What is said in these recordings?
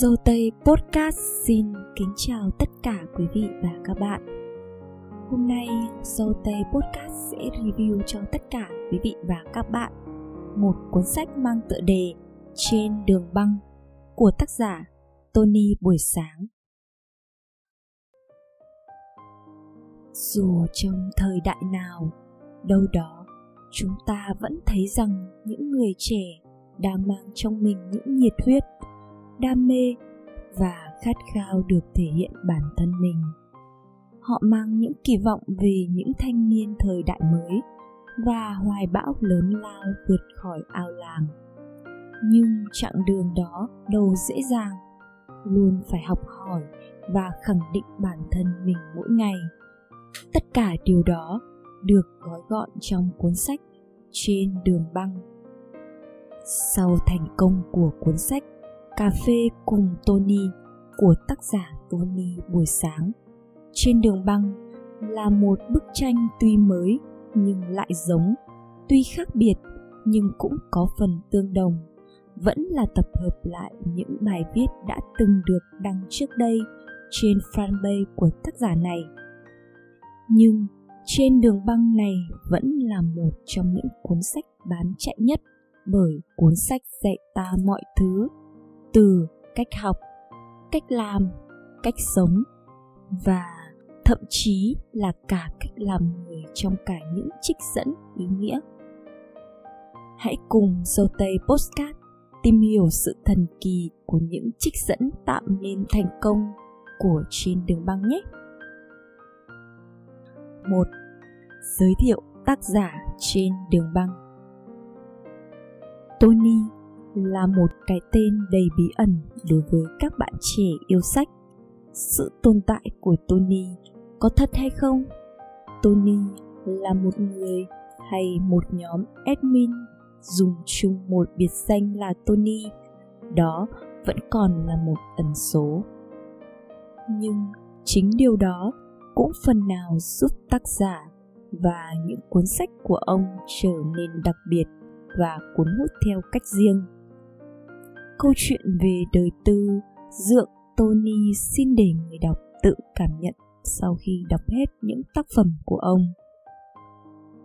Dâu Tây Podcast xin kính chào tất cả quý vị và các bạn. Hôm nay Dâu Tây Podcast sẽ review cho tất cả quý vị và các bạn một cuốn sách mang tựa đề Trên đường băng của tác giả Tony Buổi Sáng. Dù trong thời đại nào, đâu đó, chúng ta vẫn thấy rằng những người trẻ đang mang trong mình những nhiệt huyết đam mê và khát khao được thể hiện bản thân mình. Họ mang những kỳ vọng về những thanh niên thời đại mới và hoài bão lớn lao vượt khỏi ao làng. Nhưng chặng đường đó đâu dễ dàng, luôn phải học hỏi và khẳng định bản thân mình mỗi ngày. Tất cả điều đó được gói gọn trong cuốn sách trên đường băng. Sau thành công của cuốn sách Cà phê cùng Tony của tác giả Tony buổi sáng. Trên đường băng là một bức tranh tuy mới nhưng lại giống, tuy khác biệt nhưng cũng có phần tương đồng. Vẫn là tập hợp lại những bài viết đã từng được đăng trước đây trên fanpage của tác giả này. Nhưng trên đường băng này vẫn là một trong những cuốn sách bán chạy nhất bởi cuốn sách dạy ta mọi thứ từ cách học, cách làm, cách sống và thậm chí là cả cách làm người trong cả những trích dẫn ý nghĩa. Hãy cùng dâu tây postcard tìm hiểu sự thần kỳ của những trích dẫn tạo nên thành công của trên đường băng nhé. Một, giới thiệu tác giả trên đường băng. Tony là một cái tên đầy bí ẩn đối với các bạn trẻ yêu sách. Sự tồn tại của tony có thật hay không? Tony là một người hay một nhóm admin dùng chung một biệt danh là tony. Đó vẫn còn là một ẩn số. Nhưng chính điều đó cũng phần nào giúp tác giả và những cuốn sách của ông trở nên đặc biệt và cuốn hút theo cách riêng câu chuyện về đời tư dượng Tony xin để người đọc tự cảm nhận sau khi đọc hết những tác phẩm của ông.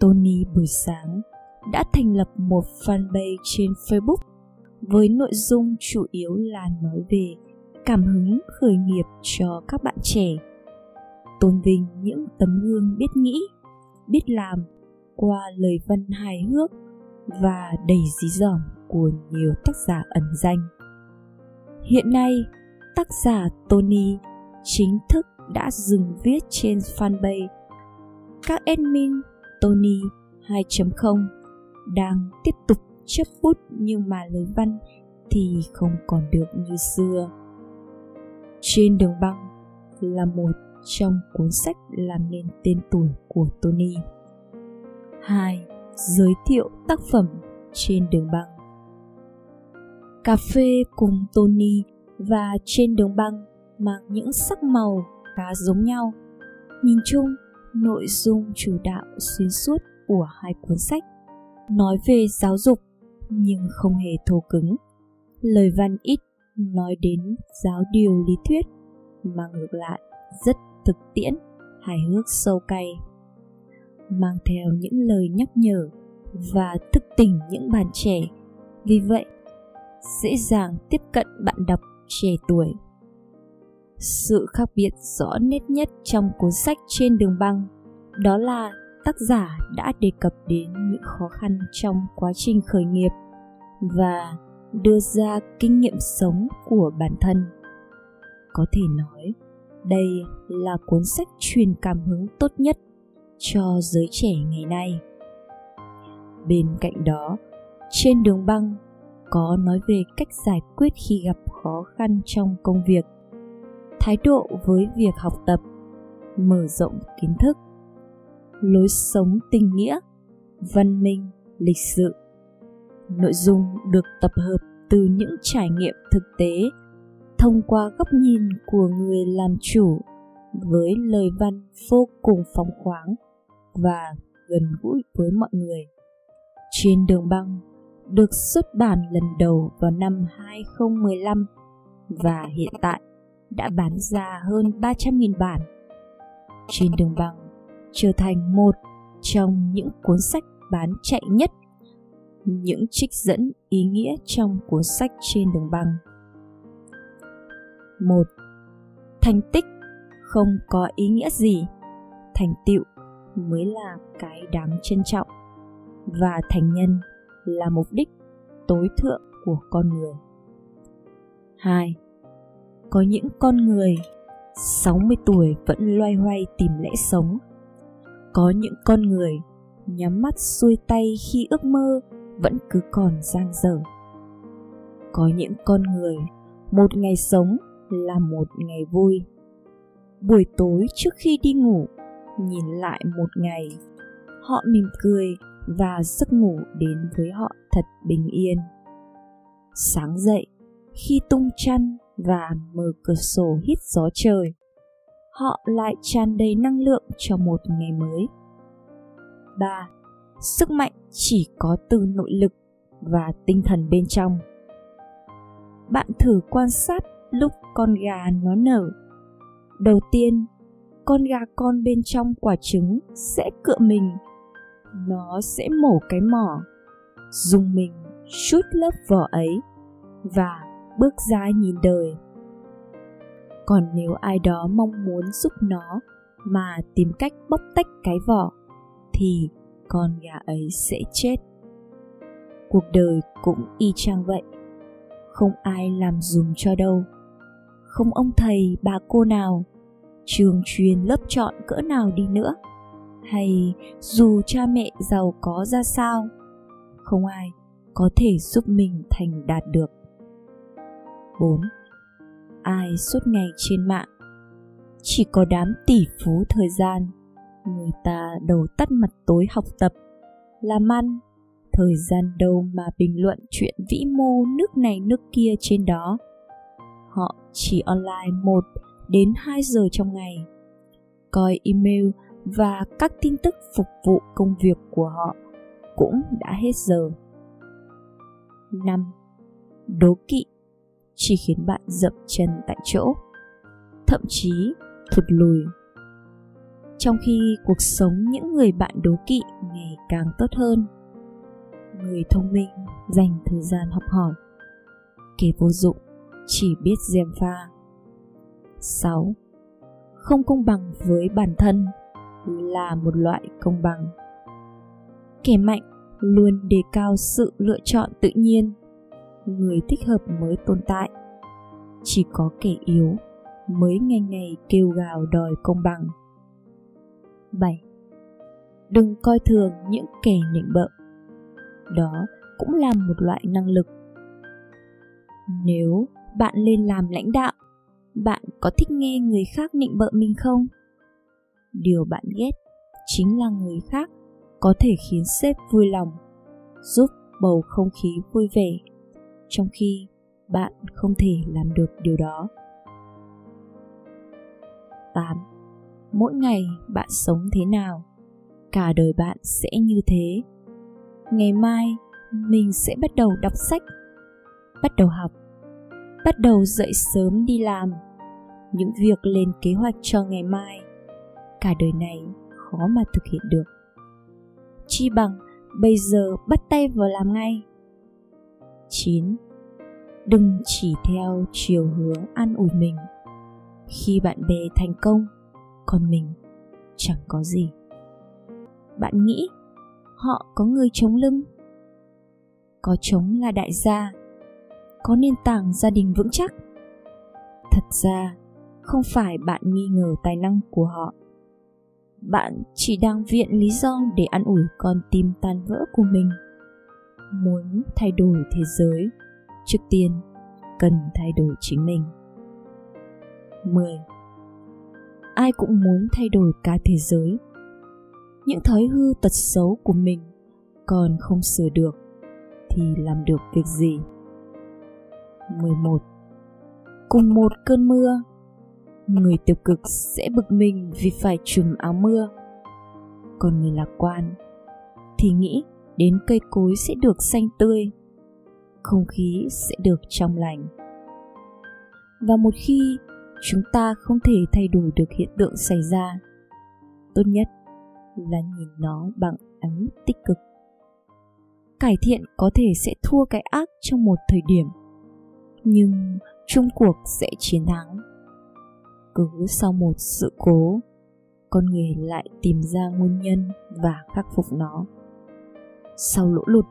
Tony buổi sáng đã thành lập một fanpage trên Facebook với nội dung chủ yếu là nói về cảm hứng khởi nghiệp cho các bạn trẻ, tôn vinh những tấm gương biết nghĩ, biết làm qua lời văn hài hước và đầy dí dỏm của nhiều tác giả ẩn danh. Hiện nay, tác giả Tony chính thức đã dừng viết trên fanpage. Các admin Tony 2.0 đang tiếp tục chấp bút nhưng mà lời văn thì không còn được như xưa. Trên đường băng là một trong cuốn sách làm nên tên tuổi của Tony. 2. Giới thiệu tác phẩm trên đường băng cà phê cùng Tony và trên đường băng mang những sắc màu khá giống nhau. Nhìn chung, nội dung chủ đạo xuyên suốt của hai cuốn sách nói về giáo dục nhưng không hề thô cứng. Lời văn ít nói đến giáo điều lý thuyết mà ngược lại rất thực tiễn, hài hước sâu cay. Mang theo những lời nhắc nhở và thức tỉnh những bạn trẻ. Vì vậy, dễ dàng tiếp cận bạn đọc trẻ tuổi. Sự khác biệt rõ nét nhất trong cuốn sách trên đường băng đó là tác giả đã đề cập đến những khó khăn trong quá trình khởi nghiệp và đưa ra kinh nghiệm sống của bản thân. Có thể nói, đây là cuốn sách truyền cảm hứng tốt nhất cho giới trẻ ngày nay. Bên cạnh đó, trên đường băng có nói về cách giải quyết khi gặp khó khăn trong công việc. Thái độ với việc học tập, mở rộng kiến thức, lối sống tình nghĩa, văn minh, lịch sự. Nội dung được tập hợp từ những trải nghiệm thực tế, thông qua góc nhìn của người làm chủ với lời văn vô cùng phóng khoáng và gần gũi với mọi người. Trên đường băng được xuất bản lần đầu vào năm 2015 và hiện tại đã bán ra hơn 300.000 bản. Trên đường băng trở thành một trong những cuốn sách bán chạy nhất những trích dẫn ý nghĩa trong cuốn sách trên đường băng. một Thành tích không có ý nghĩa gì, thành tựu mới là cái đáng trân trọng và thành nhân là mục đích tối thượng của con người. 2. Có những con người 60 tuổi vẫn loay hoay tìm lẽ sống. Có những con người nhắm mắt xuôi tay khi ước mơ vẫn cứ còn dang dở. Có những con người một ngày sống là một ngày vui. Buổi tối trước khi đi ngủ, nhìn lại một ngày, họ mỉm cười và giấc ngủ đến với họ thật bình yên. Sáng dậy, khi tung chăn và mở cửa sổ hít gió trời, họ lại tràn đầy năng lượng cho một ngày mới. 3. Sức mạnh chỉ có từ nội lực và tinh thần bên trong. Bạn thử quan sát lúc con gà nó nở. Đầu tiên, con gà con bên trong quả trứng sẽ cựa mình. Nó sẽ mổ cái mỏ, dùng mình chút lớp vỏ ấy và bước ra nhìn đời. Còn nếu ai đó mong muốn giúp nó mà tìm cách bóc tách cái vỏ thì con gà ấy sẽ chết. Cuộc đời cũng y chang vậy. Không ai làm dùm cho đâu. Không ông thầy bà cô nào trường truyền lớp chọn cỡ nào đi nữa hay dù cha mẹ giàu có ra sao, không ai có thể giúp mình thành đạt được 4. Ai suốt ngày trên mạng, Chỉ có đám tỷ phú thời gian, người ta đầu tắt mặt tối học tập, làm ăn, thời gian đâu mà bình luận chuyện vĩ mô nước này nước kia trên đó họ chỉ online 1 đến 2 giờ trong ngày, coi email và các tin tức phục vụ công việc của họ cũng đã hết giờ 5. Đố kỵ, chỉ khiến bạn dậm chân tại chỗ, thậm chí thụt lùi trong khi cuộc sống những người bạn đố kỵ ngày càng tốt hơn, người thông minh dành thời gian học hỏi, kẻ vô dụng chỉ biết gièm pha 6. Không công bằng với bản thân là một loại công bằng. Kẻ mạnh luôn đề cao sự lựa chọn tự nhiên, người thích hợp mới tồn tại. Chỉ có kẻ yếu mới ngày ngày kêu gào đòi công bằng. 7. Đừng coi thường những kẻ nịnh bợ. Đó cũng là một loại năng lực. Nếu bạn lên làm lãnh đạo, bạn có thích nghe người khác nịnh bợ mình không? Điều bạn ghét chính là người khác có thể khiến sếp vui lòng, giúp bầu không khí vui vẻ, trong khi bạn không thể làm được điều đó. 8 mỗi ngày bạn sống thế nào? Cả đời bạn sẽ như thế. Ngày mai mình sẽ bắt đầu đọc sách bắt đầu học bắt đầu dậy sớm đi làm. Những việc lên kế hoạch cho ngày mai cả đời này khó mà thực hiện được. Chi bằng bây giờ bắt tay vào làm ngay. 9. Đừng chỉ theo chiều hướng an ủi mình. Khi bạn bè thành công, còn mình chẳng có gì. Bạn nghĩ họ có người chống lưng? Có chống là đại gia có nền tảng gia đình vững chắc? Thật ra không phải bạn nghi ngờ tài năng của họ bạn chỉ đang viện lý do để ăn ủi con tim tan vỡ của mình. Muốn thay đổi thế giới, trước tiên cần thay đổi chính mình. 10 ai cũng muốn thay đổi cả thế giới. Những thói hư tật xấu của mình còn không sửa được thì làm được việc gì? 11 cùng một cơn mưa người tiêu cực sẽ bực mình vì phải trùm áo mưa. Còn người lạc quan thì nghĩ đến cây cối sẽ được xanh tươi, không khí sẽ được trong lành. Và một khi chúng ta không thể thay đổi được hiện tượng xảy ra, tốt nhất là nhìn nó bằng ánh mắt tích cực. Cải thiện có thể sẽ thua cái ác trong một thời điểm, nhưng chung cuộc sẽ chiến thắng cứ sau một sự cố, con người lại tìm ra nguyên nhân và khắc phục nó. Sau lũ lụt,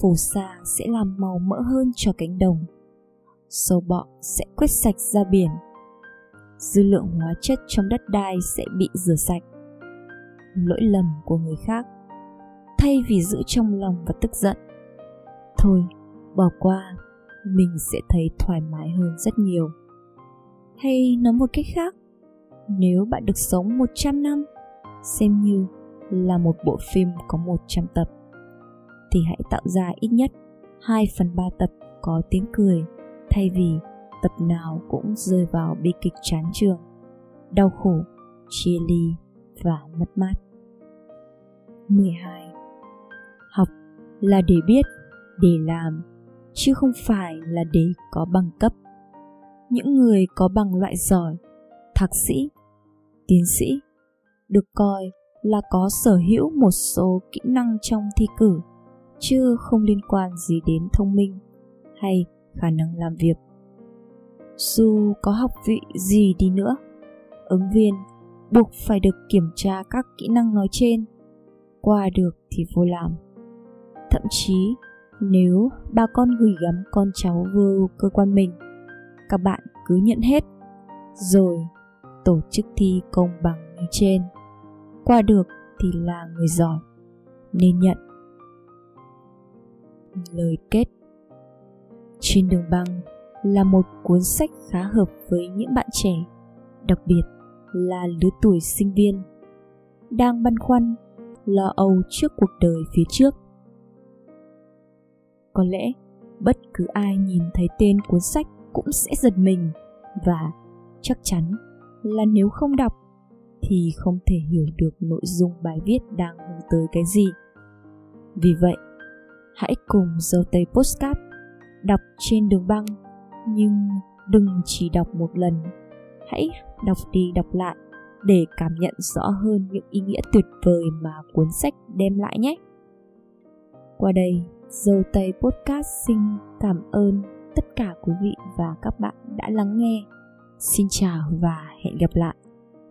phù sa sẽ làm màu mỡ hơn cho cánh đồng, sâu bọ sẽ quét sạch ra biển, dư lượng hóa chất trong đất đai sẽ bị rửa sạch. Lỗi lầm của người khác, thay vì giữ trong lòng và tức giận, thôi, bỏ qua, mình sẽ thấy thoải mái hơn rất nhiều hay nói một cách khác nếu bạn được sống 100 năm xem như là một bộ phim có 100 tập thì hãy tạo ra ít nhất 2 phần 3 tập có tiếng cười thay vì tập nào cũng rơi vào bi kịch chán trường, đau khổ, chia ly và mất mát. 12. Học là để biết, để làm, chứ không phải là để có bằng cấp. Những người có bằng loại giỏi, thạc sĩ, tiến sĩ được coi là có sở hữu một số kỹ năng trong thi cử chứ không liên quan gì đến thông minh hay khả năng làm việc. Dù có học vị gì đi nữa ứng viên buộc phải được kiểm tra các kỹ năng nói trên qua được thì vô làm. Thậm chí nếu bà con gửi gắm con cháu vô cơ quan mình các bạn cứ nhận hết. Rồi, tổ chức thi công bằng như trên. Qua được thì là người giỏi, nên nhận. Lời kết. Trên đường băng là một cuốn sách khá hợp với những bạn trẻ, đặc biệt là lứa tuổi sinh viên. Đang băn khoăn, lo âu trước cuộc đời phía trước. Có lẽ bất cứ ai nhìn thấy tên cuốn sách cũng sẽ giật mình. Và chắc chắn là nếu không đọc thì không thể hiểu được nội dung bài viết đang hướng tới cái gì. Vì vậy, hãy cùng dâu tây postcard đọc trên đường băng, nhưng đừng chỉ đọc một lần. Hãy đọc đi đọc lại để cảm nhận rõ hơn những ý nghĩa tuyệt vời mà cuốn sách đem lại nhé. Qua đây, dâu tây podcast xin cảm ơn tất cả quý vị và các bạn đã lắng nghe. Xin chào và hẹn gặp lại.